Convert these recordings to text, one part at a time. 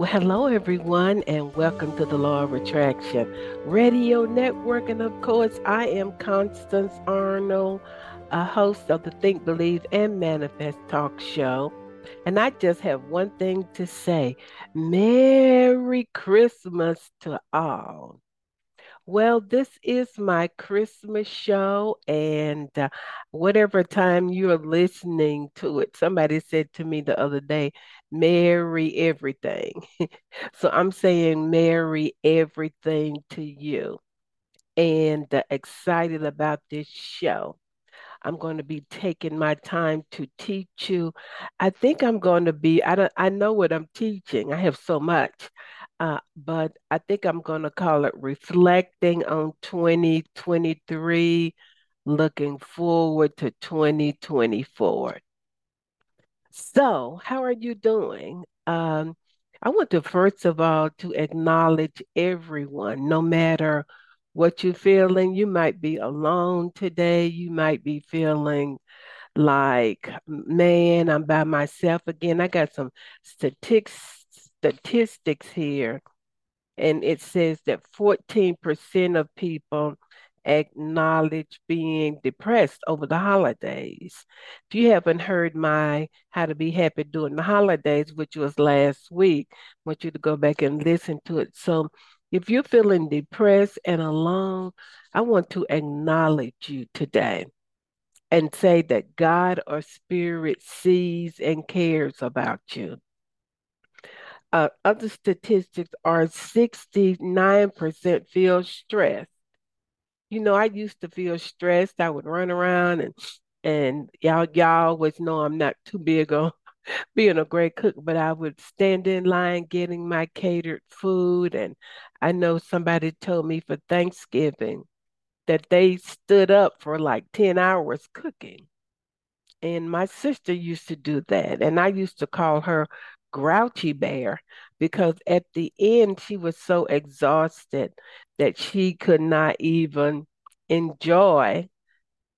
Well, hello, everyone, and welcome to the Law of Attraction Radio Network. And of course, I am Constance Arnold, a host of the Think, Believe, and Manifest talk show. And I just have one thing to say Merry Christmas to all. Well, this is my Christmas show, and uh, whatever time you're listening to it, somebody said to me the other day, Merry everything. so I'm saying Merry everything to you, and uh, excited about this show. I'm going to be taking my time to teach you. I think I'm going to be, I, don't, I know what I'm teaching. I have so much. Uh, but I think I'm going to call it Reflecting on 2023, Looking Forward to 2024. So, how are you doing? Um, I want to first of all to acknowledge everyone, no matter what you're feeling. You might be alone today. You might be feeling like, man, I'm by myself again. I got some statistics statistics here, and it says that 14% of people acknowledge being depressed over the holidays. If you haven't heard my How to Be Happy During the Holidays, which was last week, I want you to go back and listen to it. So if you're feeling depressed and alone, I want to acknowledge you today and say that God or Spirit sees and cares about you uh, other statistics are 69% feel stressed. You know, I used to feel stressed. I would run around and and y'all y'all always know I'm not too big on being a great cook, but I would stand in line getting my catered food. And I know somebody told me for Thanksgiving that they stood up for like 10 hours cooking. And my sister used to do that. And I used to call her grouchy bear because at the end she was so exhausted that she could not even enjoy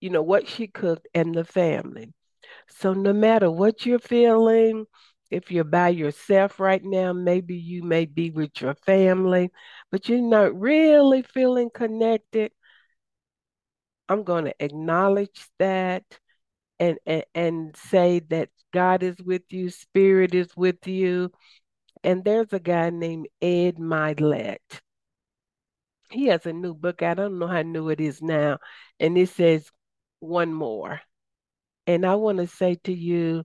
you know what she cooked and the family. So no matter what you're feeling if you're by yourself right now maybe you may be with your family but you're not really feeling connected i'm going to acknowledge that and, and say that God is with you, Spirit is with you. And there's a guy named Ed Mylett. He has a new book. I don't know how new it is now. And it says, One More. And I want to say to you,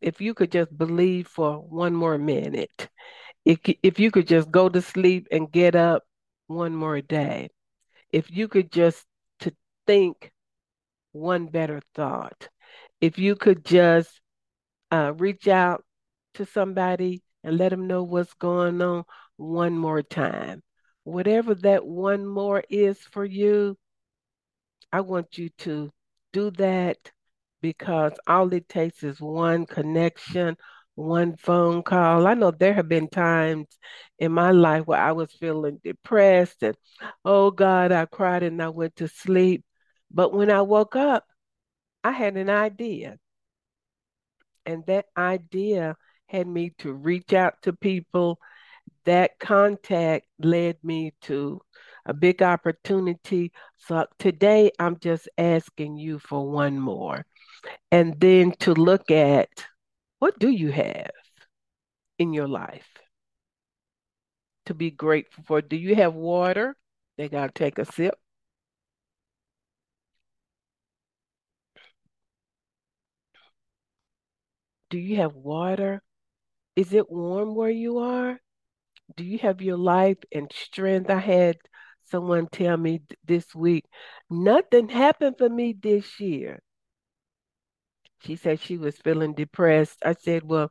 if you could just believe for one more minute, if, if you could just go to sleep and get up one more day, if you could just to think one better thought, if you could just uh, reach out to somebody and let them know what's going on one more time. Whatever that one more is for you, I want you to do that because all it takes is one connection, one phone call. I know there have been times in my life where I was feeling depressed and, oh God, I cried and I went to sleep. But when I woke up, I had an idea. And that idea had me to reach out to people. That contact led me to a big opportunity. So today I'm just asking you for one more. And then to look at what do you have in your life to be grateful for? Do you have water? They got to take a sip. Do you have water? Is it warm where you are? Do you have your life and strength? I had someone tell me this week, nothing happened for me this year. She said she was feeling depressed. I said, Well,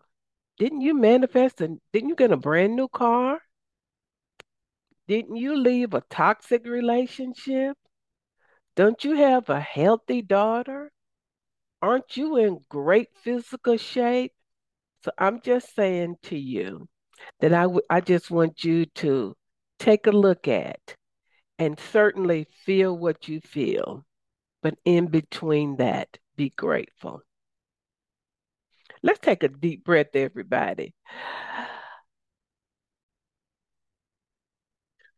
didn't you manifest and didn't you get a brand new car? Didn't you leave a toxic relationship? Don't you have a healthy daughter? Aren't you in great physical shape? So I'm just saying to you that I, w- I just want you to take a look at and certainly feel what you feel. But in between that, be grateful. Let's take a deep breath, everybody.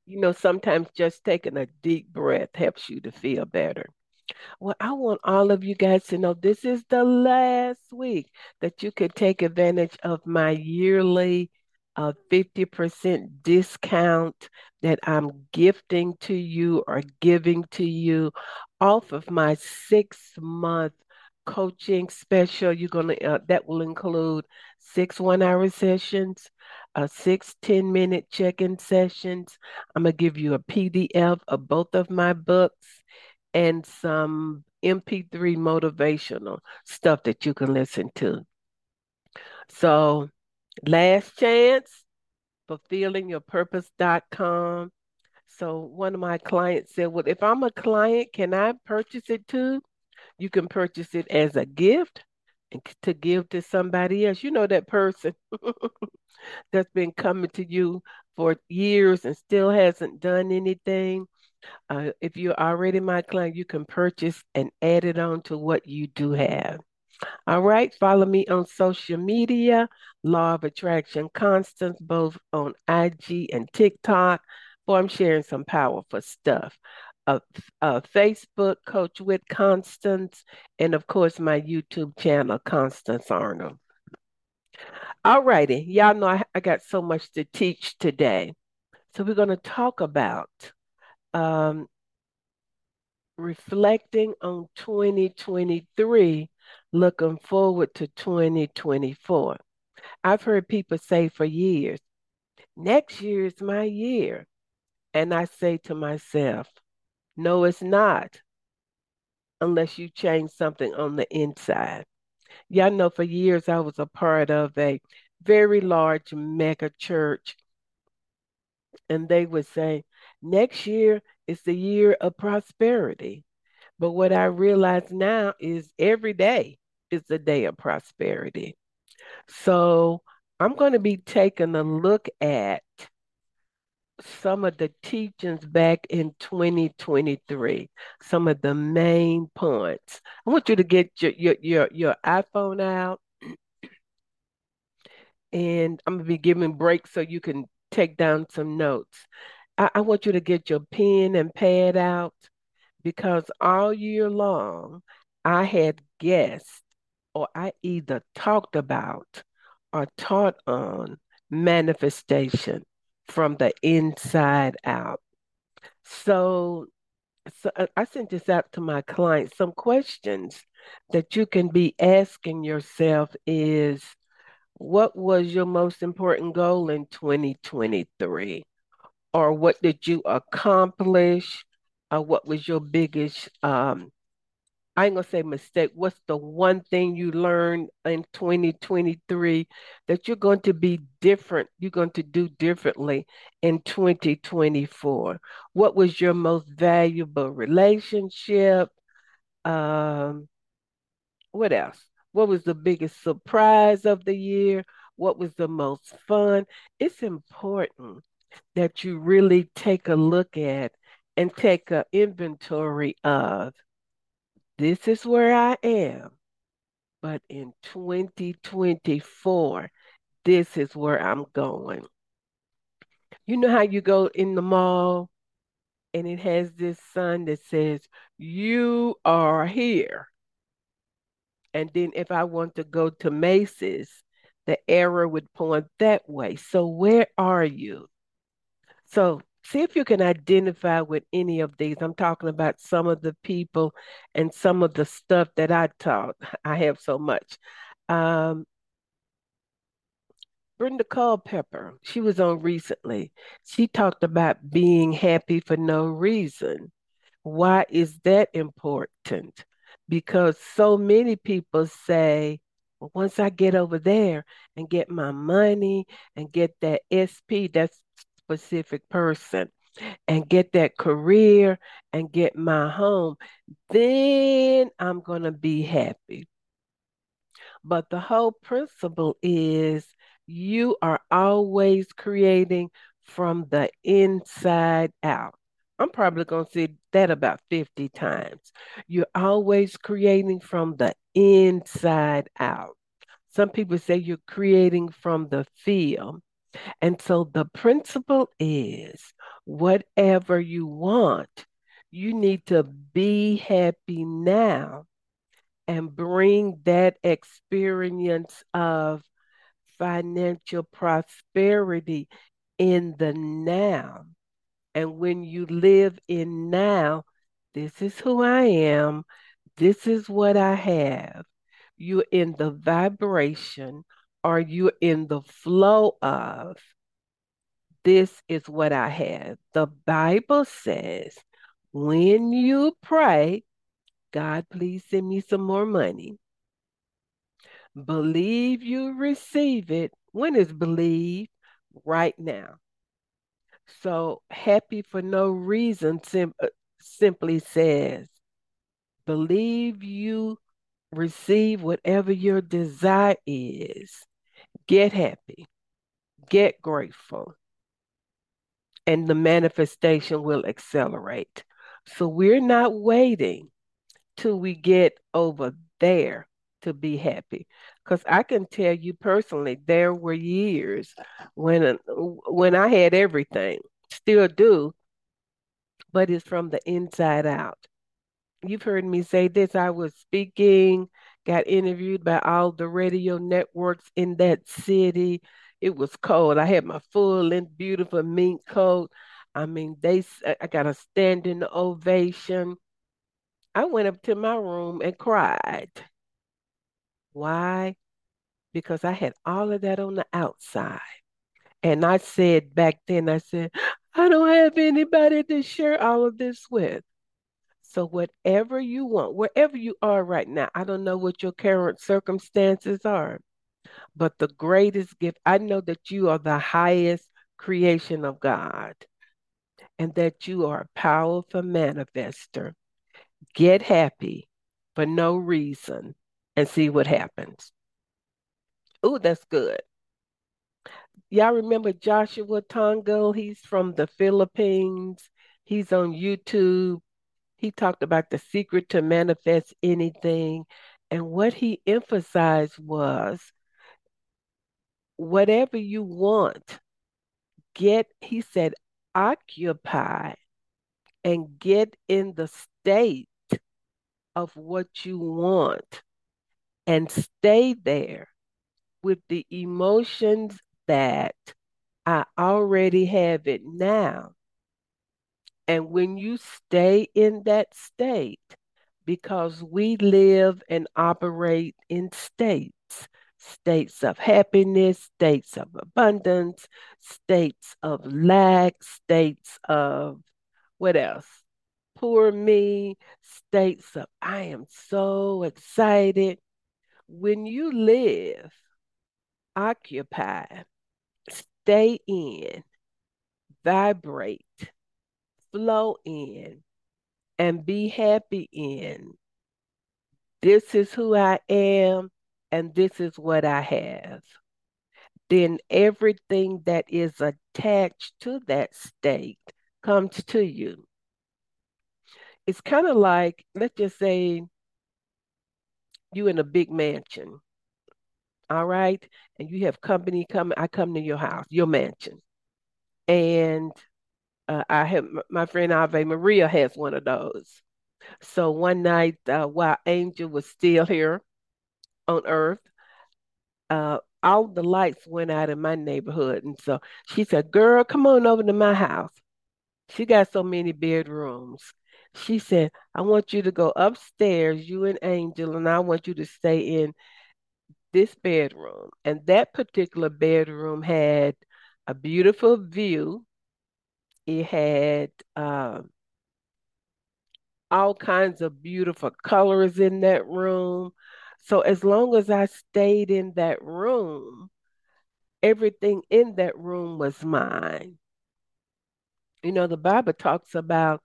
You know, sometimes just taking a deep breath helps you to feel better. Well, I want all of you guys to know this is the last week that you could take advantage of my yearly uh, 50% discount that I'm gifting to you or giving to you off of my six month coaching special. You're gonna uh, that will include six one hour sessions, uh, six 10 minute check-in sessions. I'm gonna give you a PDF of both of my books and some MP3 motivational stuff that you can listen to. So, last chance, fulfillingyourpurpose.com. So, one of my clients said, Well, if I'm a client, can I purchase it too? You can purchase it as a gift and to give to somebody else. You know that person that's been coming to you for years and still hasn't done anything. Uh, if you're already my client, you can purchase and add it on to what you do have. All right, follow me on social media, Law of Attraction Constance, both on IG and TikTok. For I'm sharing some powerful stuff. Uh, uh, Facebook, Coach with Constance, and of course, my YouTube channel, Constance Arnold. All righty, y'all know I, I got so much to teach today. So, we're going to talk about um, reflecting on 2023, looking forward to 2024. I've heard people say for years, next year is my year. And I say to myself, no, it's not, unless you change something on the inside. Y'all know for years I was a part of a very large mega church, and they would say, next year is the year of prosperity. But what I realize now is every day is the day of prosperity. So I'm going to be taking a look at some of the teachings back in 2023, some of the main points. I want you to get your your your, your iPhone out, and I'm gonna be giving breaks so you can take down some notes. I, I want you to get your pen and pad out because all year long I had guessed or I either talked about or taught on manifestation from the inside out. So, so uh, I sent this out to my clients. Some questions that you can be asking yourself is what was your most important goal in 2023? Or what did you accomplish? Or what was your biggest um, I ain't gonna say mistake. What's the one thing you learned in 2023 that you're going to be different? You're going to do differently in 2024. What was your most valuable relationship? Um, what else? What was the biggest surprise of the year? What was the most fun? It's important that you really take a look at and take an inventory of this is where I am. But in 2024, this is where I'm going. You know how you go in the mall and it has this sign that says, You are here. And then if I want to go to Macy's, the arrow would point that way. So where are you? So see if you can identify with any of these. I'm talking about some of the people and some of the stuff that I taught. I have so much. Um, Brenda Culpepper, she was on recently. She talked about being happy for no reason. Why is that important? Because so many people say, well, once I get over there and get my money and get that SP, that's specific person and get that career and get my home, then I'm going to be happy. But the whole principle is you are always creating from the inside out. I'm probably going to say that about 50 times. You're always creating from the inside out. Some people say you're creating from the field. And so the principle is whatever you want, you need to be happy now and bring that experience of financial prosperity in the now. And when you live in now, this is who I am, this is what I have. You're in the vibration or you're in the flow of this is what I have. The Bible says, when you pray, God, please send me some more money. Believe you receive it. When is believe? Right now. So happy for no reason sim- uh, simply says, believe you receive whatever your desire is. Get happy. Get grateful and the manifestation will accelerate. So we're not waiting till we get over there to be happy. Because I can tell you personally, there were years when uh, when I had everything, still do, but it's from the inside out. You've heard me say this. I was speaking, got interviewed by all the radio networks in that city it was cold. I had my full length, beautiful mink coat. I mean, they, I got a standing ovation. I went up to my room and cried. Why? Because I had all of that on the outside. And I said back then, I said, I don't have anybody to share all of this with. So, whatever you want, wherever you are right now, I don't know what your current circumstances are, but the greatest gift, I know that you are the highest creation of God and that you are a powerful manifester. Get happy for no reason and see what happens. Oh, that's good. Y'all remember Joshua Tongol? He's from the Philippines. He's on YouTube. He talked about the secret to manifest anything. And what he emphasized was whatever you want, get, he said, occupy and get in the state of what you want and stay there with the emotions that I already have it now. And when you stay in that state, because we live and operate in states, states of happiness, states of abundance, states of lack, states of what else? Poor me, states of I am so excited. When you live, occupy, stay in, vibrate, flow in, and be happy in. This is who I am and this is what I have, then everything that is attached to that state comes to you. It's kind of like, let's just say you in a big mansion, all right? And you have company coming, I come to your house, your mansion. And uh, I have my friend Ave Maria has one of those. So one night uh, while Angel was still here, on earth. Uh, all the lights went out in my neighborhood. And so she said, Girl, come on over to my house. She got so many bedrooms. She said, I want you to go upstairs, you and Angel, and I want you to stay in this bedroom. And that particular bedroom had a beautiful view. It had um, all kinds of beautiful colors in that room. So as long as I stayed in that room, everything in that room was mine. You know, the Bible talks about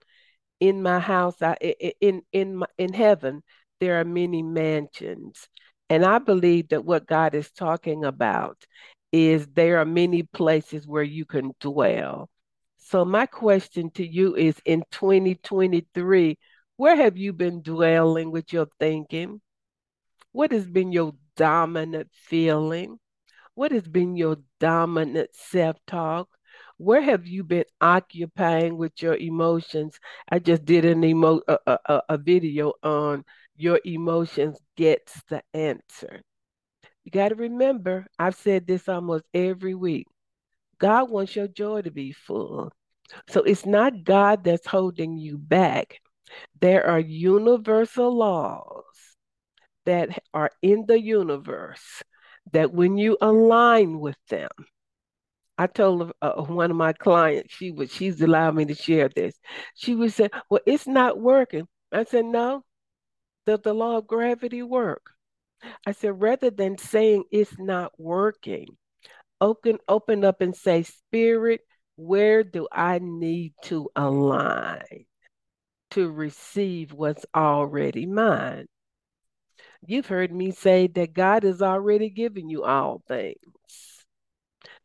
in my house, I, in in in heaven, there are many mansions, and I believe that what God is talking about is there are many places where you can dwell. So my question to you is: in 2023, where have you been dwelling with your thinking? What has been your dominant feeling? What has been your dominant self talk? Where have you been occupying with your emotions? I just did an emo a, a, a video on your emotions gets the answer. You got to remember, I've said this almost every week. God wants your joy to be full. So it's not God that's holding you back. There are universal laws that are in the universe that when you align with them, I told uh, one of my clients, she was, she's allowed me to share this. She would say, well, it's not working. I said, no, does the law of gravity work? I said, rather than saying it's not working, open, open up and say, spirit, where do I need to align to receive what's already mine? You've heard me say that God has already given you all things.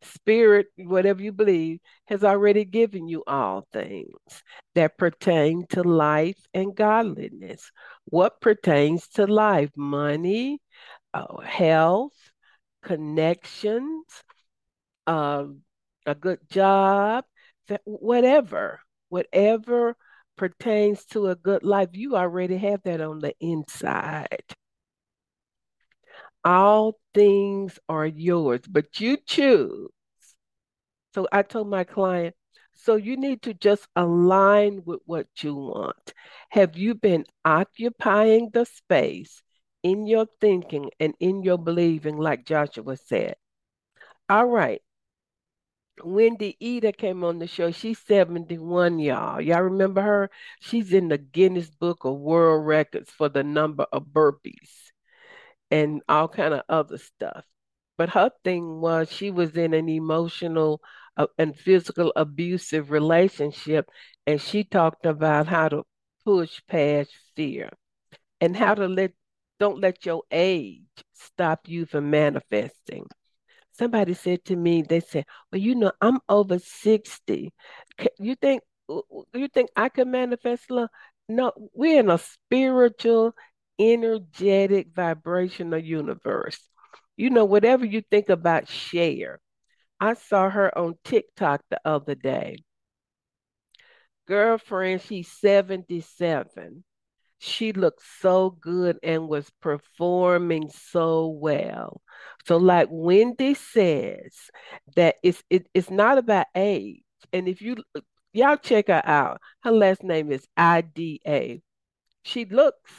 Spirit, whatever you believe, has already given you all things that pertain to life and godliness. What pertains to life? Money, uh, health, connections, uh, a good job, whatever, whatever pertains to a good life, you already have that on the inside. All things are yours, but you choose. So I told my client, so you need to just align with what you want. Have you been occupying the space in your thinking and in your believing, like Joshua said? All right. Wendy Ida came on the show. She's 71, y'all. Y'all remember her? She's in the Guinness Book of World Records for the number of burpees and all kind of other stuff. But her thing was she was in an emotional uh, and physical abusive relationship, and she talked about how to push past fear and how to let don't let your age stop you from manifesting. Somebody said to me, they said, "Well, you know, I'm over sixty. You think you think I can manifest love? No, we're in a spiritual energetic vibrational universe. You know, whatever you think about share. I saw her on TikTok the other day. Girlfriend, she's 77. She looked so good and was performing so well. So, like Wendy says, that it's it, it's not about age. And if you y'all check her out, her last name is IDA. She looks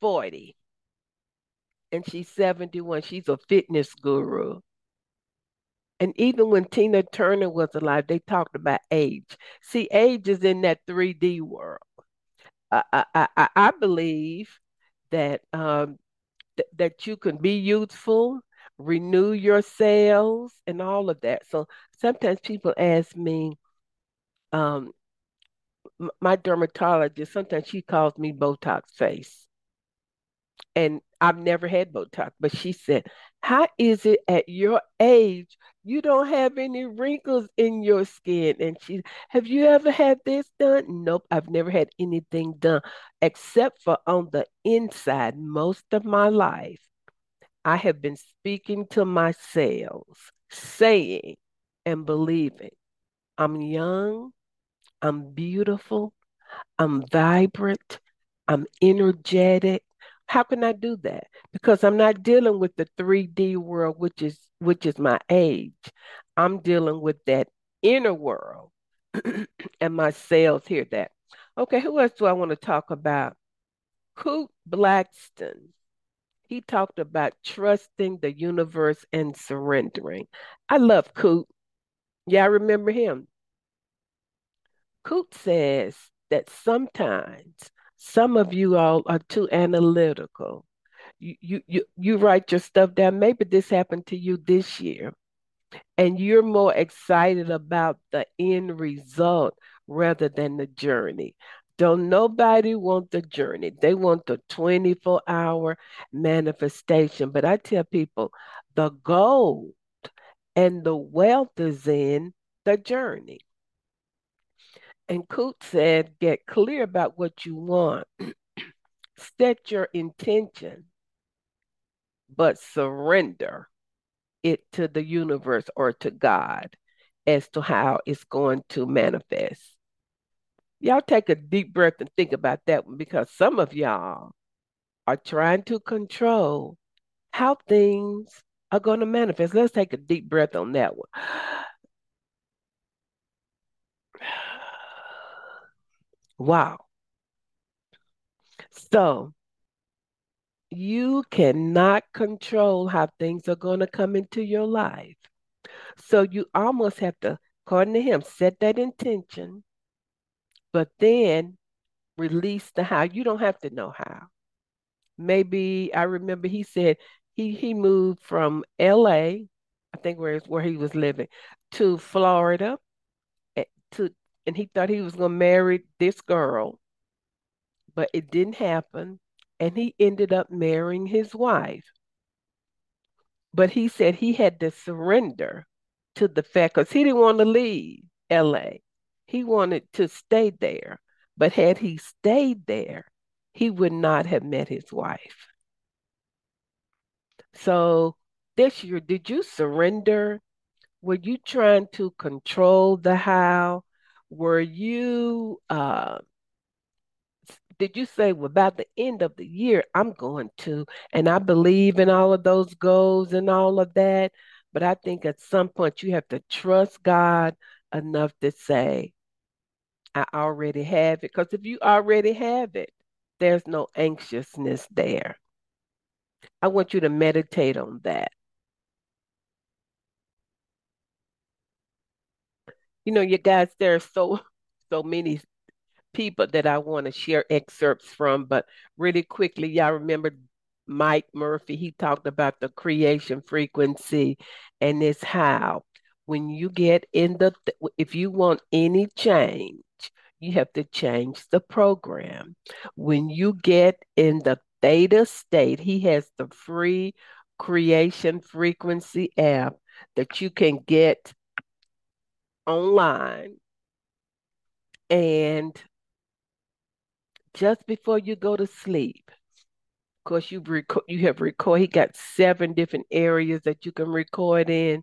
40 and she's 71. She's a fitness guru. And even when Tina Turner was alive, they talked about age. See, age is in that 3D world. I, I, I, believe that um, th- that you can be youthful, renew your and all of that. So sometimes people ask me, um, my dermatologist, sometimes she calls me Botox face and I've never had Botox, but she said, How is it at your age you don't have any wrinkles in your skin? And she, Have you ever had this done? Nope, I've never had anything done except for on the inside most of my life. I have been speaking to my cells, saying and believing, I'm young, I'm beautiful, I'm vibrant, I'm energetic, how can I do that? Because I'm not dealing with the 3D world, which is which is my age. I'm dealing with that inner world, and my cells hear that. Okay, who else do I want to talk about? Curt Blackston. He talked about trusting the universe and surrendering. I love Curt. Yeah, I remember him. Curt says that sometimes some of you all are too analytical. You, you, you, you write your stuff down. Maybe this happened to you this year. and you're more excited about the end result rather than the journey. Don't nobody want the journey. They want the 24 hour manifestation. But I tell people the gold and the wealth is in the journey. And Curt said, get clear about what you want, set your intention, but surrender it to the universe or to God as to how it's going to manifest. Y'all take a deep breath and think about that one because some of y'all are trying to control how things are going to manifest. Let's take a deep breath on that one. Wow. So you cannot control how things are going to come into your life. So you almost have to, according to him, set that intention, but then release the how. You don't have to know how. Maybe I remember he said he he moved from LA, I think where where he was living, to Florida, eh, to and he thought he was gonna marry this girl, but it didn't happen and he ended up marrying his wife. But he said he had to surrender to the fact because he didn't want to leave LA. He wanted to stay there. But had he stayed there, he would not have met his wife. So this year, did you surrender? Were you trying to control the how? Were you uh, did you say, well, by the end of the year, I'm going to, and I believe in all of those goals and all of that. But I think at some point you have to trust God enough to say, I already have it. Because if you already have it, there's no anxiousness there. I want you to meditate on that. You know, you guys, there are so so many people that I want to share excerpts from, but really quickly, y'all remember Mike Murphy? He talked about the creation frequency and it's how when you get in the, if you want any change, you have to change the program. When you get in the theta state, he has the free creation frequency app that you can get online and just before you go to sleep. Of course, you record, you have record. He got seven different areas that you can record in.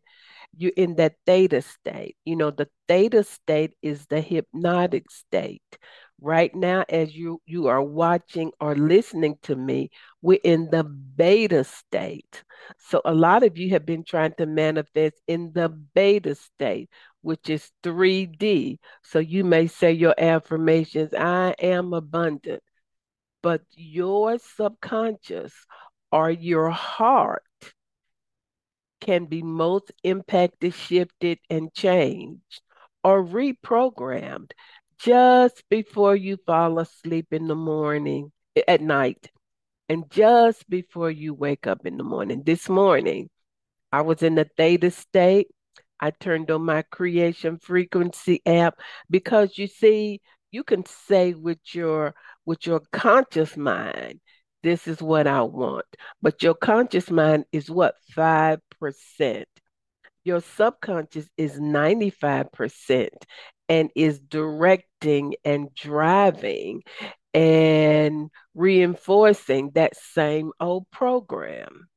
You're in that theta state. You know, the theta state is the hypnotic state. Right now, as you you are watching or listening to me, we're in the beta state. So a lot of you have been trying to manifest in the beta state, which is 3D. So you may say your affirmations, I am abundant. But your subconscious or your heart can be most impacted, shifted, and changed or reprogrammed just before you fall asleep in the morning, eh, at night, and just before you wake up in the morning. This morning, I was in the theta state I turned on my creation frequency app because you see, you can say with your with your conscious mind, this is what I want. But your conscious mind is what? 5%. Your subconscious is 95% and is directing and driving and reinforcing that same old program.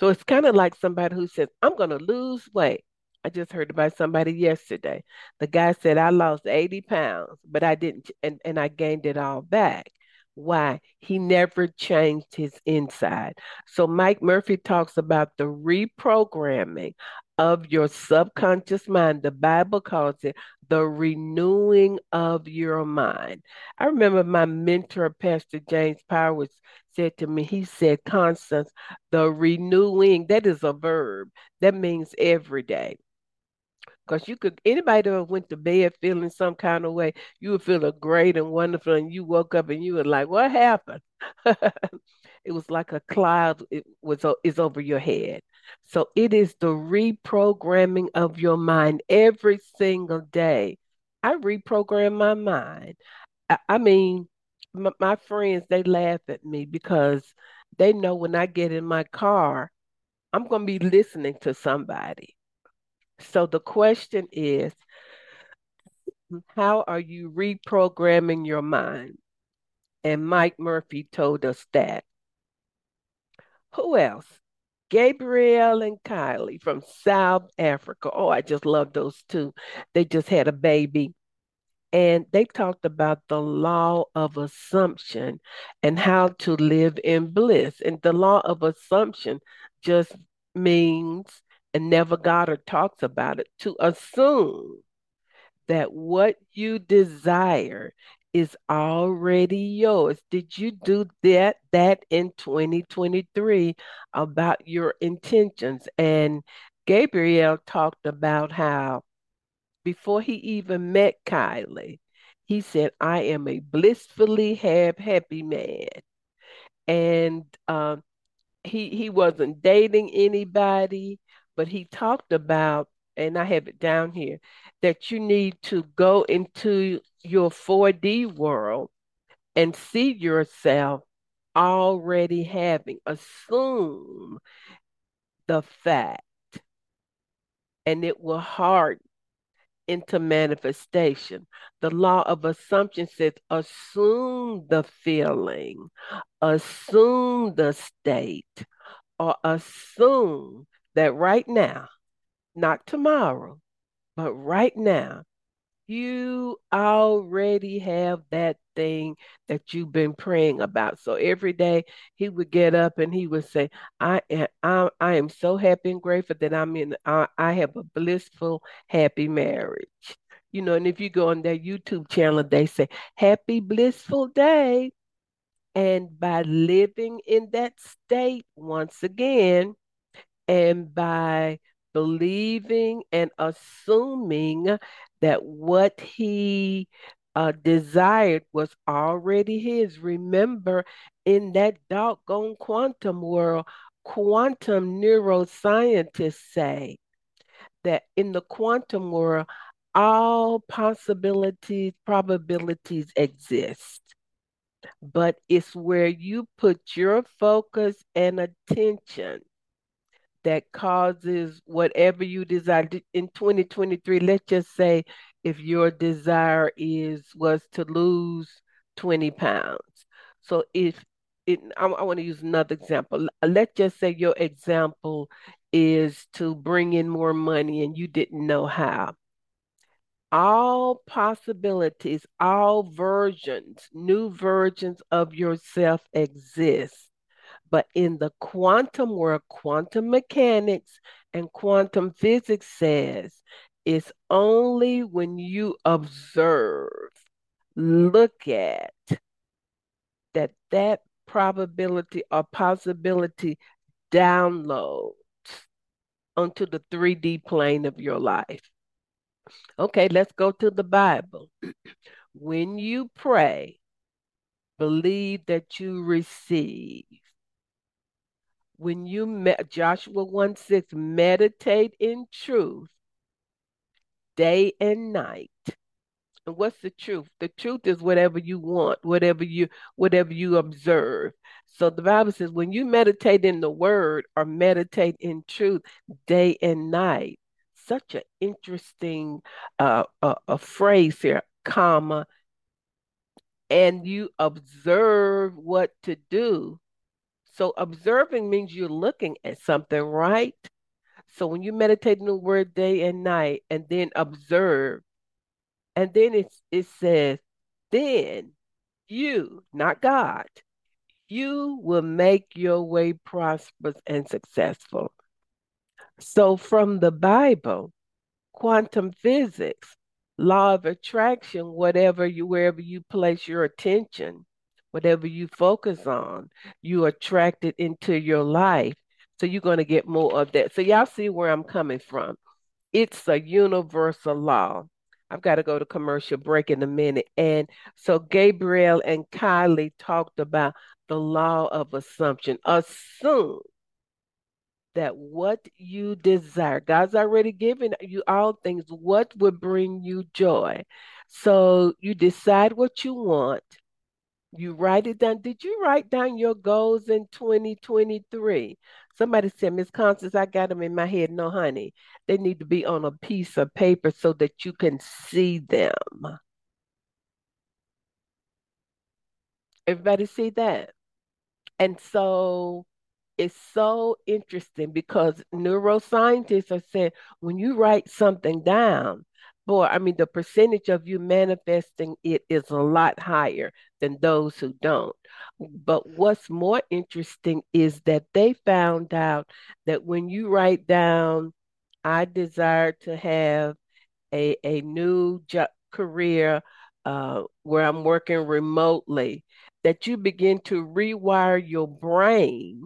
So it's kind of like somebody who says, I'm going to lose weight. I just heard about somebody yesterday. The guy said, I lost 80 pounds, but I didn't, and, and I gained it all back. Why? He never changed his inside. So Mike Murphy talks about the reprogramming of your subconscious mind. The Bible calls it the renewing of your mind. I remember my mentor, Pastor James Powers, said to me, he said, Constance, the renewing, that is a verb. That means every day. Because you could, anybody that went to bed feeling some kind of way, you would feel great and wonderful, and you woke up and you were like, "What happened?" it was like a cloud. It was is over your head. So it is the reprogramming of your mind every single day. I reprogram my mind. I, I mean, my, my friends, they laugh at me because they know when I get in my car, I'm going to be listening to somebody. So the question is, how are you reprogramming your mind? And Mike Murphy told us that. Who else? Gabriel and Kylie from South Africa. Oh, I just love those two. They just had a baby. And they talked about the law of assumption and how to live in bliss. And the law of assumption just means, and Neville Goddard talks about it, to assume that what you desire is already yours. Did you do that that in 2023 about your intentions? And Gabriel talked about how before he even met Kylie, he said, I am a blissfully happy man. And um, he he wasn't dating anybody, but he talked about, and I have it down here, that you need to go into your 4D world and see yourself already having, assume the fact, and it will harden into manifestation. The law of assumption says assume the feeling, assume the state, or assume that right now, not tomorrow, but right now, you already have that thing that you've been praying about. So every day he would get up and he would say, I am, I, I am so happy and grateful that I'm in, I, I have a blissful, happy marriage. You know, and if you go on their YouTube channel, they say, Happy, blissful day. And by living in that state once again, and by believing and assuming that what he uh, desired was already his. Remember, in that doggone quantum world, quantum neuroscientists say that in the quantum world, all possibilities, probabilities exist. But it's where you put your focus and attention that causes whatever you desire. In 2023 let's just say if your desire is was to lose 20 pounds. So if it, I, I want to use another example. Let's just say your example is to bring in more money and you didn't know how. All possibilities all versions new versions of yourself exist but in the quantum world, quantum mechanics and quantum physics says it's only when you observe, look at that that probability or possibility downloads onto the 3D plane of your life. Okay, let's go to the Bible. when you pray, believe that you receive when you met Joshua 1 6, meditate in truth day and night. And what's the truth? The truth is whatever you want, whatever you whatever you observe. So the Bible says when you meditate in the word or meditate in truth day and night, such an interesting uh, uh, a phrase here, comma, and you observe what to do so observing means you're looking at something, right? So when you meditate in the word day and night and then observe, and then it's, it says, then you, not God, you will make your way prosperous and successful. So from the Bible, quantum physics, law of attraction, whatever you wherever you place your attention, whatever you focus on, you attract it into your life. So you're going to get more of that. So y'all see where I'm coming from. It's a universal law. I've got to go to commercial break in a minute. And so Gabriel and Kylie talked about the law of assumption. Assume that what you desire, God's already given you all things, what would bring you joy. So you decide what you want. You write it down. Did you write down your goals in 2023? Somebody said, Miss Constance, I got them in my head. No, honey, they need to be on a piece of paper so that you can see them. Everybody see that? And so it's so interesting because neuroscientists are saying when you write something down, boy, I mean, the percentage of you manifesting it is a lot higher than those who don't. But what's more interesting is that they found out that when you write down, I desire to have a, a new job, career uh, where I'm working remotely, that you begin to rewire your brain.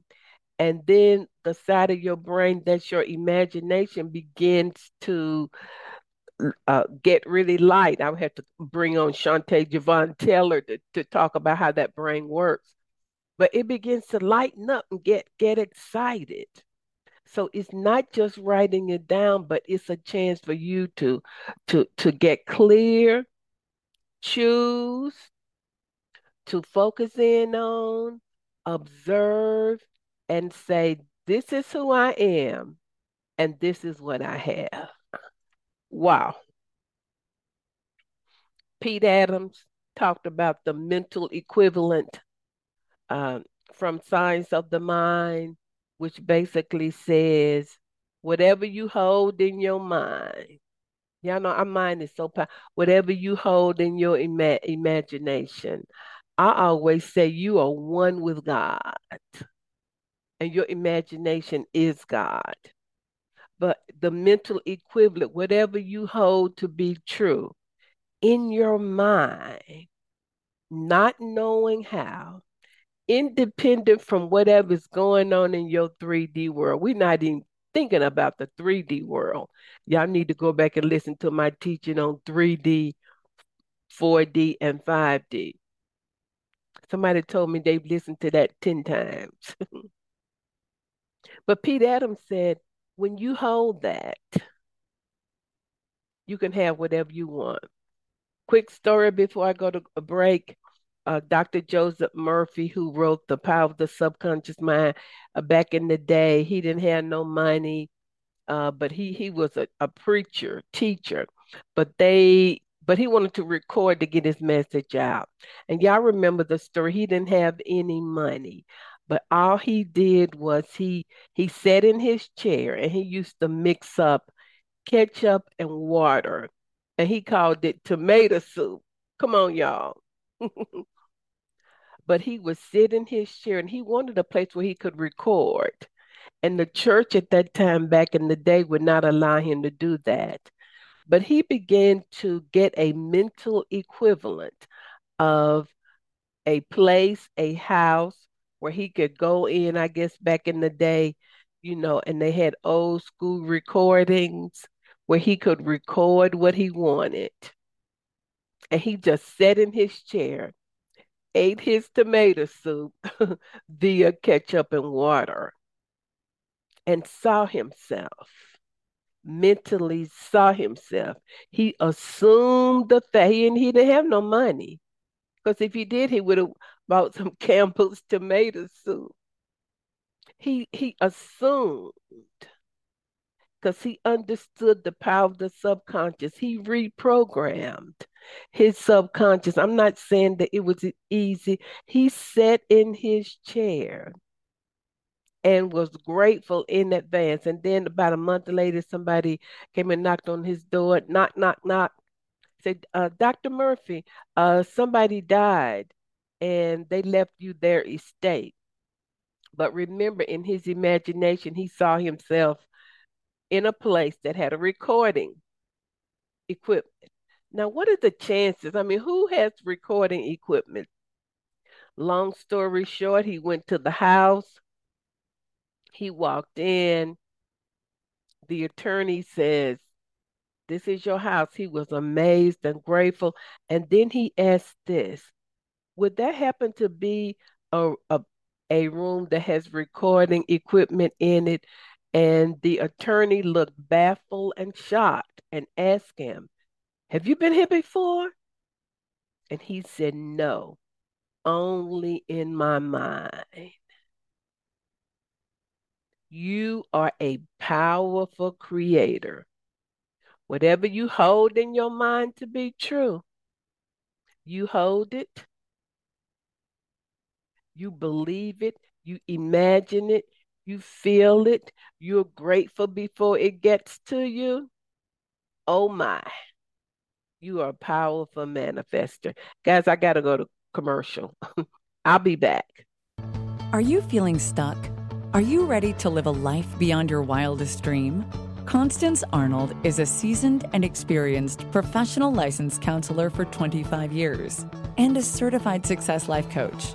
And then the side of your brain that's your imagination begins to uh, get really light. I would have to bring on Shantae Javon Taylor to, to talk about how that brain works. But it begins to lighten up and get get excited. So it's not just writing it down, but it's a chance for you to to to get clear, choose, to focus in on, observe, and say, This is who I am, and this is what I have. Wow. Pete Adams talked about the mental equivalent um, from Science of the Mind, which basically says whatever you hold in your mind. Y'all know our mind is so powerful. Whatever you hold in your ima- imagination, I always say you are one with God, and your imagination is God but the mental equivalent, whatever you hold to be true in your mind, not knowing how, independent from whatever's going on in your 3D world. We're not even thinking about the 3D world. Y'all need to go back and listen to my teaching on 3D, 4D, and 5D. Somebody told me they've listened to that 10 times. but Pete Adams said, when you hold that, you can have whatever you want. Quick story before I go to a break. Uh, Dr. Joseph Murphy, who wrote The Power of the Subconscious Mind uh, back in the day, he didn't have no money, uh, but he he was a, a preacher, teacher. But they but he wanted to record to get his message out. And y'all remember the story. He didn't have any money but all he did was he he sat in his chair and he used to mix up ketchup and water. And he called it tomato soup. Come on y'all. But he would sit in his chair and he wanted a place where he could record. And the church at that time back in the day would not allow him to do that. But he began to get a mental equivalent of a place a house where he could go in, I guess back in the day, you know, and they had old school recordings where he could record what he wanted. And he just sat in his chair, ate his tomato soup via ketchup and water, and saw himself mentally saw himself. He assumed the fact he, and he didn't have no money. Because if he did, he would have bought some Campbell's tomato soup. He he assumed because he understood the power of the subconscious. He reprogrammed his subconscious. I'm not saying that it was easy. He sat in his chair and was grateful in advance. And then about a month later, somebody came and knocked on his door. Knock, knock, knock. Said, uh, Dr. Murphy, uh, somebody died and they left you their estate. But remember, in his imagination, he saw himself in a place that had a recording equipment. Now, what are the chances? I mean, who has recording equipment? Long story short, he went to the house. He walked in. The attorney says, This is your house. He was amazed and grateful. And then he asked this would that happen to be a, a a room that has recording equipment in it And the attorney looked baffled and shocked and asked him, Have you been here before? And he said, No, only in my mind. You are a powerful creator. Whatever you hold in your mind to be true, you hold it, you believe it, you imagine it, you feel it, you're grateful before it gets to you. Oh my, you are a powerful manifester. Guys, I got to go to commercial. I'll be back. Are you feeling stuck? Are you ready to live a life beyond your wildest dream? Constance Arnold is a seasoned and experienced professional licensed counselor for 25 years and a certified success life coach,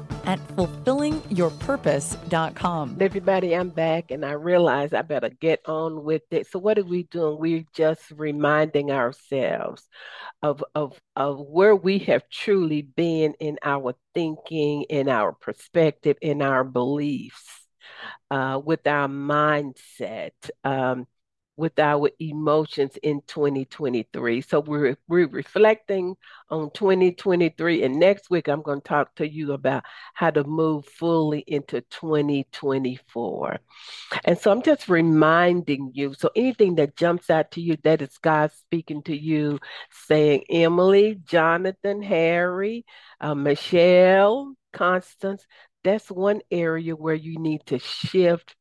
at fulfillingyourpurpose.com. Everybody, I'm back and I realize I better get on with it. So what are we doing? We're just reminding ourselves of of of where we have truly been in our thinking, in our perspective, in our beliefs, uh, with our mindset. Um, with our emotions in 2023. So we're we're reflecting on 2023 and next week I'm going to talk to you about how to move fully into 2024. And so I'm just reminding you so anything that jumps out to you that is God speaking to you saying Emily, Jonathan, Harry, uh, Michelle, Constance, that's one area where you need to shift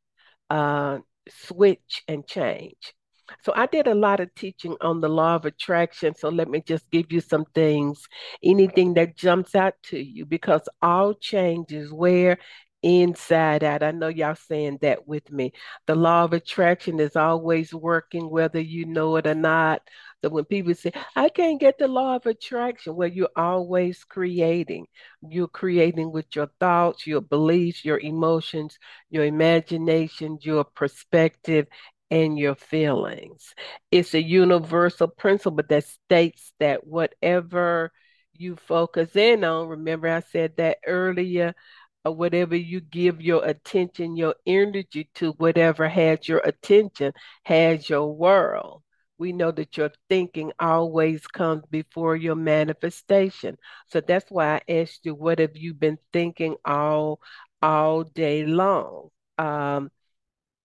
uh, switch and change. So I did a lot of teaching on the law of attraction. So let me just give you some things, anything that jumps out to you, because all change is where inside out. I know y'all saying that with me. The law of attraction is always working, whether you know it or not. So when people say, I can't get the law of attraction, well, you're always creating. You're creating with your thoughts, your beliefs, your emotions, your imagination, your perspective, and your feelings. It's a universal principle that states that whatever you focus in on, remember I said that earlier, or whatever you give your attention, your energy to, whatever has your attention, has your world. We know that your thinking always comes before your manifestation. So that's why I asked you, what have you been thinking all all day long? Um,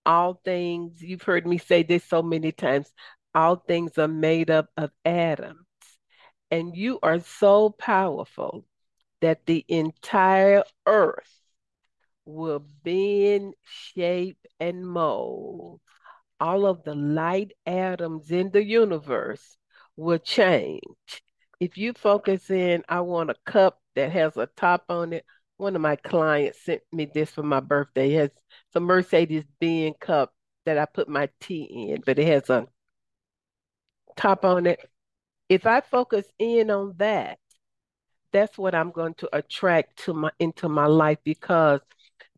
all things, you've heard me say this so many times, all things are made up of atoms. And you are so powerful that the entire earth will bend, shape, and mold. All of the light atoms in the universe will change. If you focus in, I want a cup that has a top on it. One of my clients sent me this for my birthday. It has some Mercedes Benz cup that I put my tea in, but it has a top on it. If I focus in on that, that's what I'm going to attract to my into my life because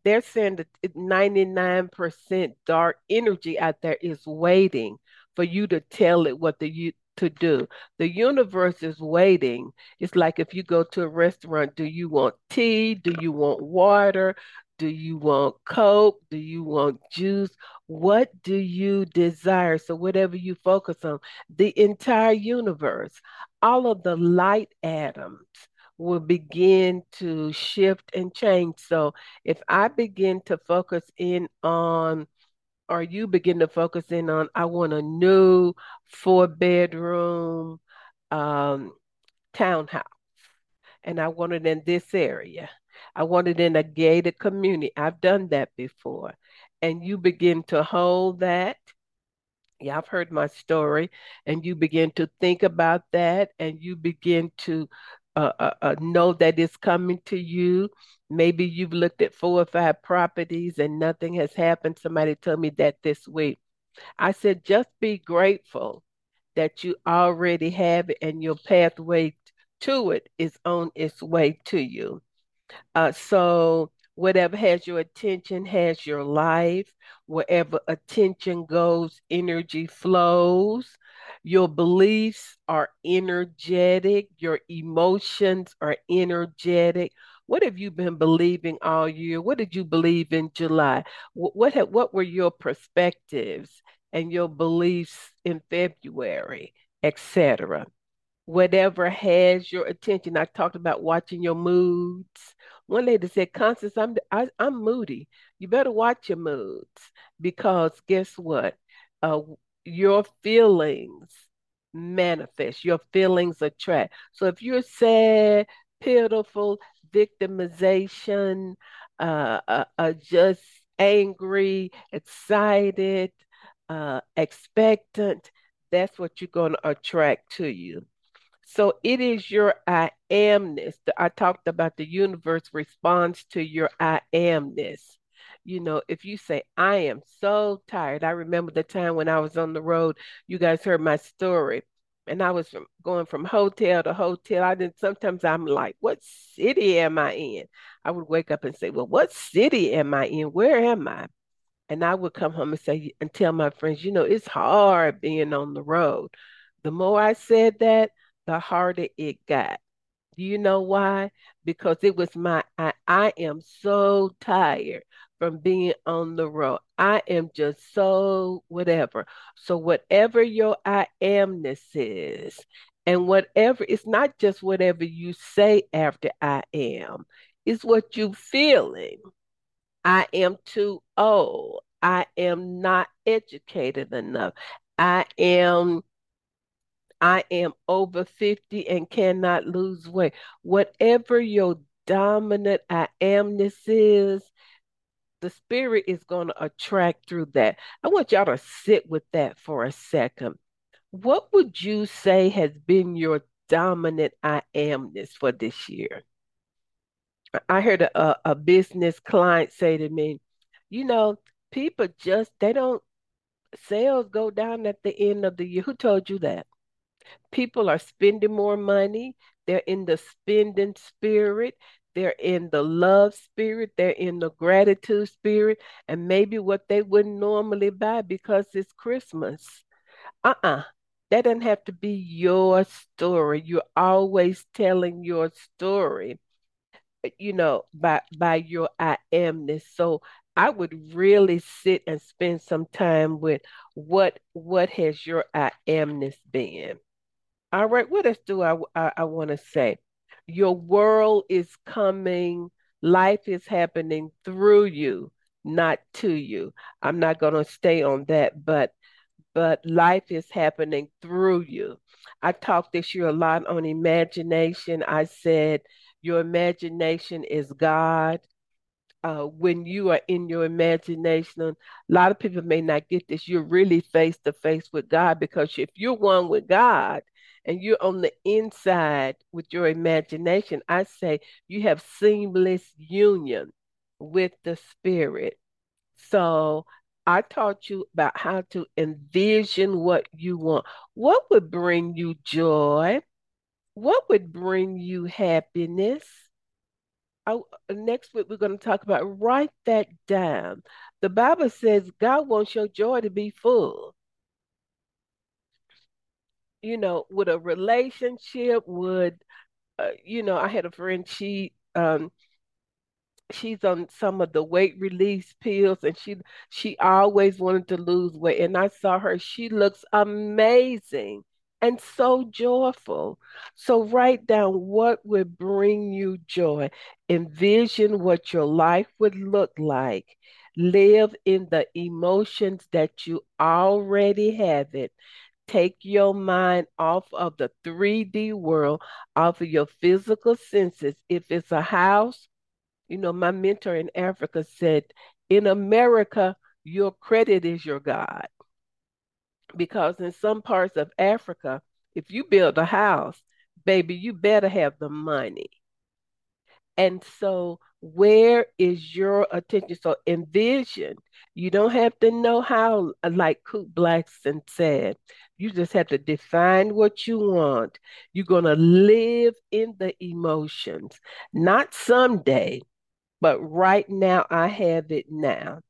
they're saying that 99% dark energy out there is waiting for you to tell it what the you to do. The universe is waiting. It's like if you go to a restaurant, do you want tea? Do you want water? Do you want Coke? Do you want juice? What do you desire? So, whatever you focus on, the entire universe, all of the light atoms, will begin to shift and change. So if I begin to focus in on, or you begin to focus in on, I want a new four bedroom um, townhouse, and I want it in this area. I want it in a gated community. I've done that before. And you begin to hold that yeah, I've heard my story, and you begin to think about that, and you begin to uh, uh, know that it's coming to you. Maybe you've looked at four or five properties and nothing has happened. Somebody told me that this week. I said, just be grateful that you already have it and your pathway to it is on its way to you. Uh, so whatever has your attention has your life. Wherever attention goes, energy flows. Your beliefs are energetic. Your emotions are energetic. What have you been believing all year? What did you believe in July? What what, what were your perspectives and your beliefs in February, etc. Whatever has your attention. I talked about watching your moods. One lady said, "Constance, I'm I, am i am moody. You better watch your moods because guess what? Uh, your feelings manifest. Your feelings attract. So if you're sad, pitiful, victimization, uh, uh, uh, just angry, excited, uh, expectant, that's what you're going to attract to you. So it is your I amness. I talked about the universe responds to your I amness. You know, if you say, I am so tired. I remember the time when I was on the road, you guys heard my story and I was from, going from hotel to hotel. I didn't. Sometimes I'm like, "What city am I in?" I would wake up and say, "Well, what city am I in? Where am I?" And I would come home and say and tell my friends, "You know, it's hard being on the road." The more I said that, the harder it got. Do you know why? Because it was my I, I am so tired from being on the road. I am just so whatever. So, whatever your I amness is, and whatever, it's not just whatever you say after I am, it's what you feeling. I am too old. I am not educated enough. I am I am over 50 and cannot lose weight. Whatever your dominant I amness is, the spirit is going to attract through that. I want y'all to sit with that for a second. What would you say has been your dominant I amness for this year? I heard a, a business client say to me, you know, people just, they don't, sales go down at the end of the year. Who told you that? People are spending more money. They're in the spending spirit. They're in the love spirit, they're in the gratitude spirit, and maybe what they wouldn't normally buy because it's Christmas. Uh uh-uh. uh That doesn't have to be your story. You're always telling your story, you know, by by your I amness. So I would really sit and spend some time with what what has your I amness been. All right, what else do I I, I want to say? Your world is coming, life is happening through you, not to you. I'm not going to stay on that, but but life is happening through you. I talked this year a lot on imagination. I said your imagination is God. Uh, when you are in your imagination, a lot of people may not get this. You're really face to face with God because if you're one with God, and you're on the inside with your imagination, I say you have seamless union with the spirit. So I taught you about how to envision what you want. What would bring you joy? What would bring you happiness? I, next week, we're going to talk about write that down. The Bible says God wants your joy to be full you know, with a relationship, would uh, you know, I had a friend, she um she's on some of the weight release pills and she she always wanted to lose weight and I saw her she looks amazing and so joyful so write down what would bring you joy envision what your life would look like live in the emotions that you already have it take your mind off of the 3D world, off of your physical senses. If it's a house, you know, my mentor in Africa said, in America, your credit is your God. Because in some parts of Africa, if you build a house, baby, you better have the money. And so, where is your attention? So, envision. You don't have to know how, like Cooper Blackson said, You just have to define what you want. You're going to live in the emotions, not someday, but right now, I have it now.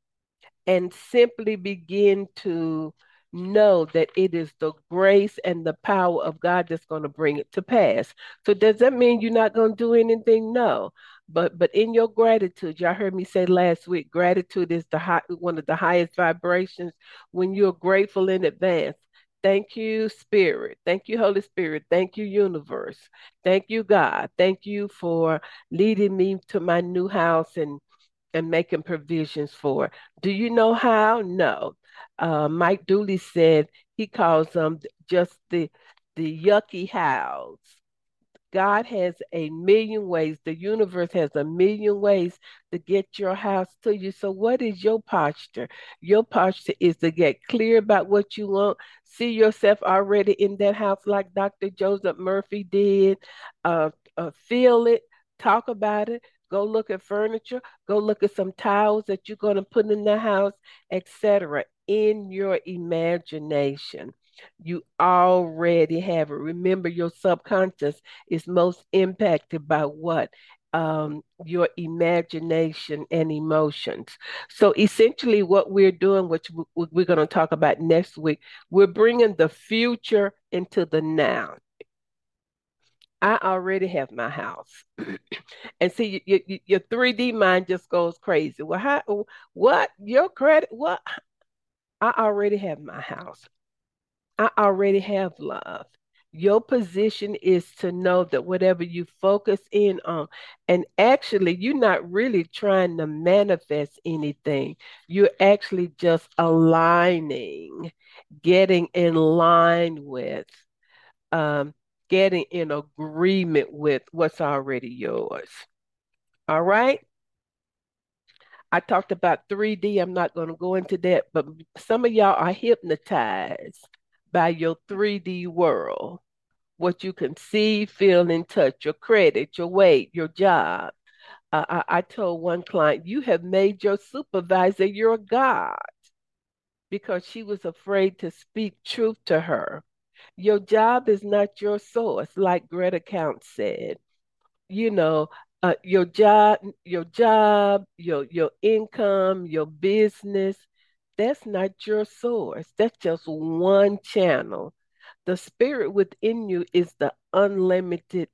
And simply begin to know that it is the grace and the power of God that's going to bring it to pass. So does that mean you're not going to do anything? No. But but in your gratitude, y'all heard me say last week, gratitude is the high, one of the highest vibrations when you're grateful in advance. Thank you, Spirit. Thank you, Holy Spirit. Thank you, Universe. Thank you, God. Thank you for leading me to my new house and and making provisions for. Do you know how? No. Uh, Mike Dooley said he calls them just the the yucky hows. God has a million ways. The universe has a million ways to get your house to you. So, what is your posture? Your posture is to get clear about what you want. See yourself already in that house, like Dr. Joseph Murphy did. Uh, uh, feel it, talk about it, Go look at furniture. Go look at some tiles that you're going to put in the house, etc. In your imagination, you already have it. Remember, your subconscious is most impacted by what um, your imagination and emotions. So essentially, what we're doing, which we're going to talk about next week, we're bringing the future into the now. I already have my house. and see, your, your, your 3D mind just goes crazy. Well, how, what? Your credit? What? I already have my house. I already have love. Your position is to know that whatever you focus in on, and actually, you're not really trying to manifest anything. You're actually just aligning, getting in line with. Um, getting in agreement with what's already yours. All right. I talked about 3D. I'm not going to go into that, but some of y'all are hypnotized by your 3D world. What you can see, feel, and touch, your credit, your weight, your job. Uh, I, I told one client, you have made your supervisor your God because she was afraid to speak truth to her. Your job is not your source, like Greta Count said. You know, uh, your job, your job, your your income, your business, that's not your source. That's just one channel. The spirit within you is the unlimited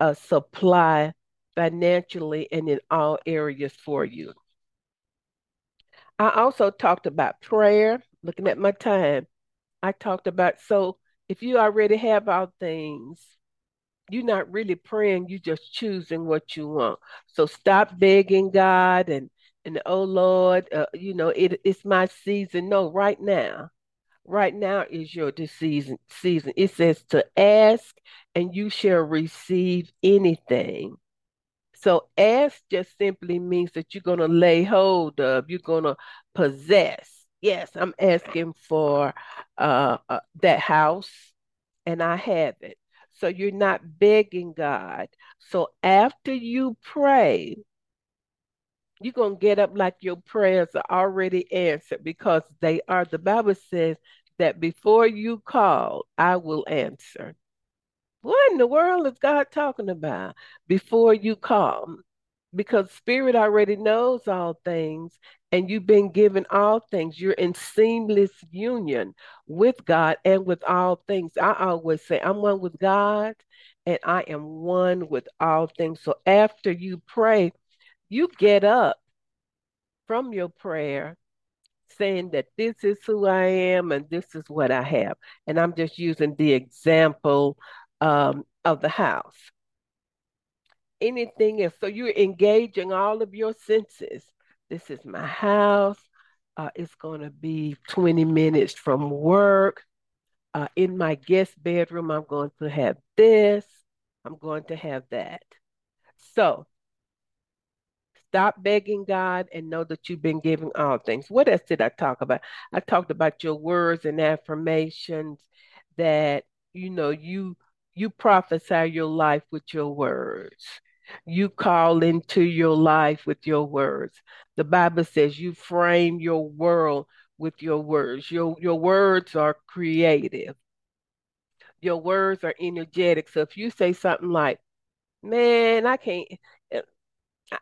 uh, supply financially and in all areas for you. I also talked about prayer, looking at my time. I talked about so if you already have all things, you're not really praying, you're just choosing what you want. So stop begging God and and oh Lord, uh, you know it, it's my season. No, right now, right now is your season. Season. It says to ask, and you shall receive anything. So ask just simply means that you're gonna lay hold of. You're gonna possess yes, I'm asking for uh, uh, that house and I have it. So you're not begging God. So after you pray, you're going to get up like your prayers are already answered because they are. The Bible says that before you call, I will answer. What in the world is God talking about? Before you call because spirit already knows all things and you've been given all things. You're in seamless union with god and with all things. I always say i'm one with god and i am one with all things. So after you pray you get up from your prayer saying that this is who i am and this is what i have. And i'm just using the example um, of the house anything else. So you're engaging all of your senses. This is my house. Uh, it's going to be 20 minutes from work. Uh, in my guest bedroom, I'm going to have this. I'm going to have that. So stop begging God and know that you've been giving all things. What else did I talk about? I talked about your words and affirmations that you know you you prophesy your life with your words. You call into your life with your words. The Bible says you frame your world with your words. Your, your words are creative. Your words are energetic. So if you say something like, man, I can't,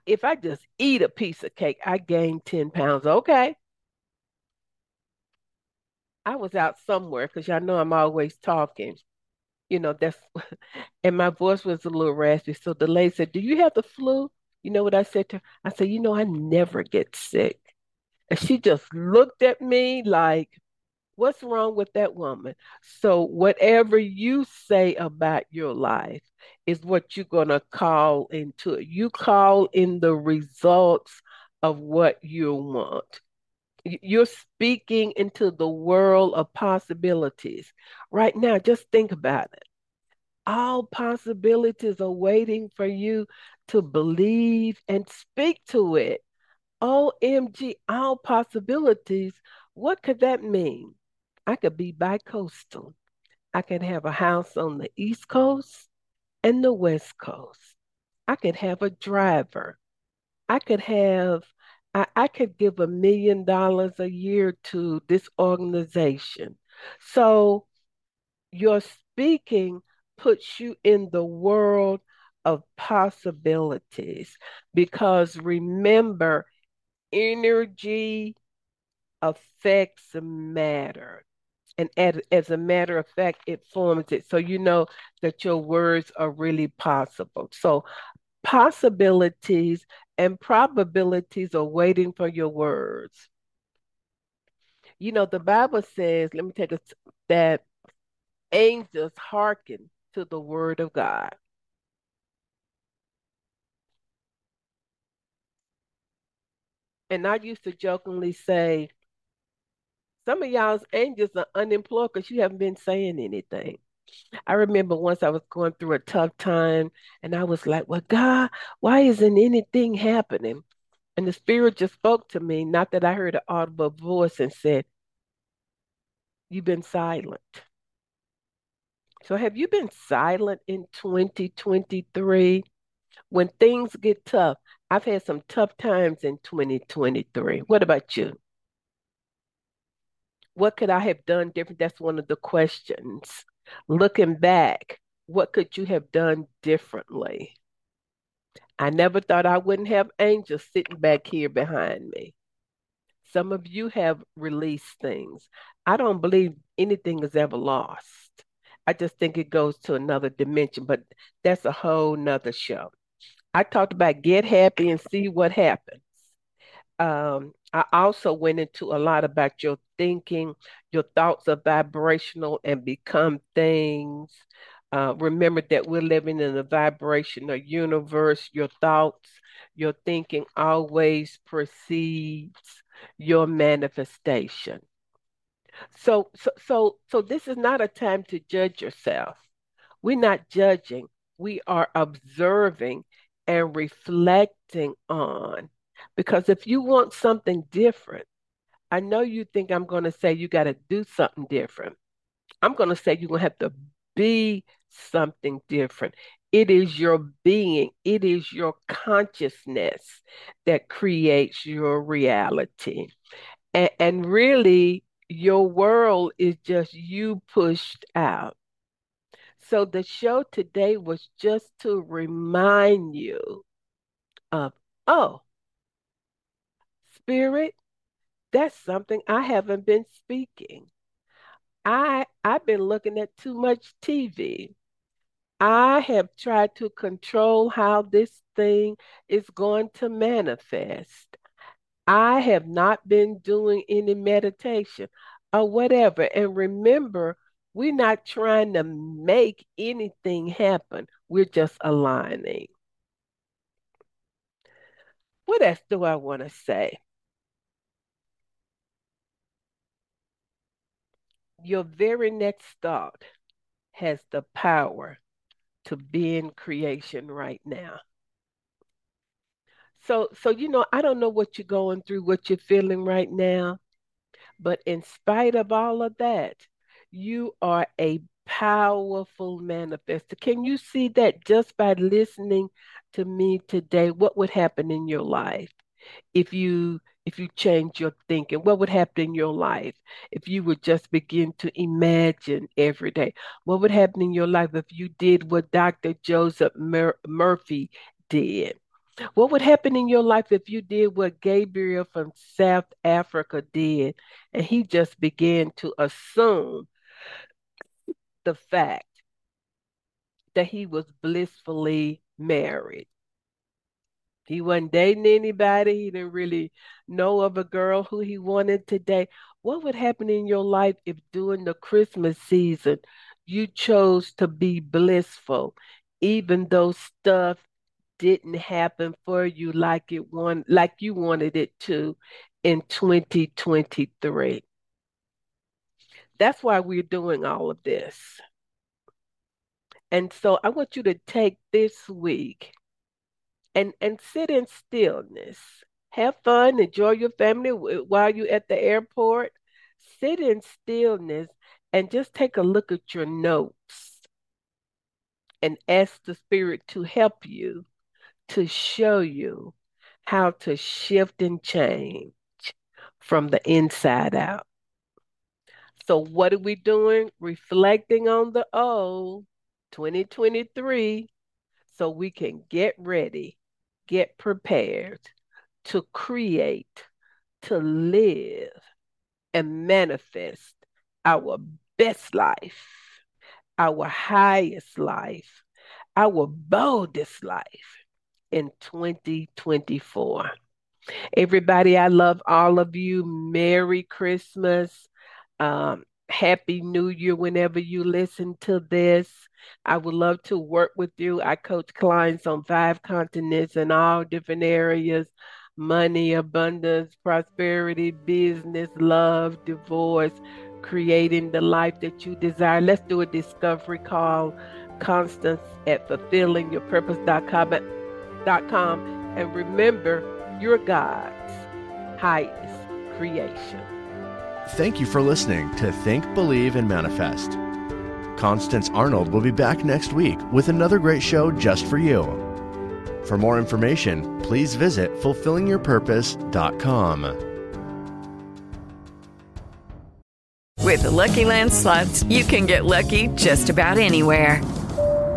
if I just eat a piece of cake, I gain 10 pounds. Okay. I was out somewhere because y'all know I'm always talking. You know, that's, and my voice was a little raspy. So the lady said, Do you have the flu? You know what I said to her? I said, You know, I never get sick. And she just looked at me like, What's wrong with that woman? So, whatever you say about your life is what you're going to call into it. You call in the results of what you want. You're speaking into the world of possibilities. Right now, just think about it. All possibilities are waiting for you to believe and speak to it. OMG, all possibilities. What could that mean? I could be bi-coastal. I could have a house on the East Coast and the West Coast. I could have a driver. I could have, I, I could give a million dollars a year to this organization. So your speaking puts you in the world of possibilities because remember, energy affects matter. And as, as a matter of fact, it forms it. So you know that your words are really possible. So possibilities and probabilities are waiting for your words. You know, the Bible says, let me take a that angels hearken to the word of God. And I used to jokingly say, some of y'all's angels are unemployed because you haven't been saying anything. I remember once I was going through a tough time and I was like, Well, God, why isn't anything happening? And the Spirit just spoke to me, not that I heard an audible voice and said, You've been silent. So, have you been silent in 2023? When things get tough, I've had some tough times in 2023. What about you? What could I have done different? That's one of the questions. Looking back, what could you have done differently? I never thought I wouldn't have angels sitting back here behind me. Some of you have released things. I don't believe anything is ever lost. I just think it goes to another dimension, but that's a whole nother show. I talked about get happy and see what happens. Um, I also went into a lot about your thinking. Your thoughts are vibrational and become things. Uh, remember that we're living in a vibrational universe. Your thoughts, your thinking always precedes your manifestation. So, so, so, so this is not a time to judge yourself. We're not judging. We are observing and reflecting on. Because if you want something different, I know you think I'm going to say you got to do something different. I'm going to say you're going to have to be something different. It is your being, it is your consciousness that creates your reality. And, and really, your world is just you pushed out. So the show today was just to remind you of, oh, spirit, that's something I haven't been speaking. I I've been looking at too much TV. I have tried to control how this thing is going to manifest. I have not been doing any meditation or whatever. And remember, we're not trying to make anything happen, we're just aligning. What else do I want to say? Your very next thought has the power to be in creation right now. So, so you know, I don't know what you're going through, what you're feeling right now, but in spite of all of that, you are a powerful manifester. Can you see that just by listening to me today? What would happen in your life? if you if you change your thinking? What would happen in your life if you would just begin to imagine every day? What would happen in your life if you did what Dr. Joseph Mur- Murphy did? What would happen in your life if you did what Gabriel from South Africa did and he just began to assume the fact that he was blissfully married? He wasn't dating anybody. He didn't really know of a girl who he wanted to date. What would happen in your life if during the Christmas season you chose to be blissful, even though stuff didn't happen for you like it want, like you wanted it to in 2023? That's why we're doing all of this. And so I want you to take this week and and sit in stillness. Have fun, enjoy your family while you're at the airport. Sit in stillness and just take a look at your notes and ask the Spirit to help you, to show you how to shift and change from the inside out. So, what are we doing? Reflecting on the old 2023 so we can get ready get prepared to create, to live, and manifest our best life, our highest life, our boldest life in 2024. Everybody, I love all of you. Merry Christmas. Um, Happy New Year whenever you listen to this. I would love to work with you. I coach clients on five continents in all different areas money, abundance, prosperity, business, love, divorce, creating the life that you desire. Let's do a discovery call. Constance at fulfillingyourpurpose.com. And remember, you're God's highest creation. Thank you for listening to Think, Believe, and Manifest. Constance Arnold will be back next week with another great show just for you. For more information, please visit fulfillingyourpurpose.com. With the Lucky Land slots, you can get lucky just about anywhere.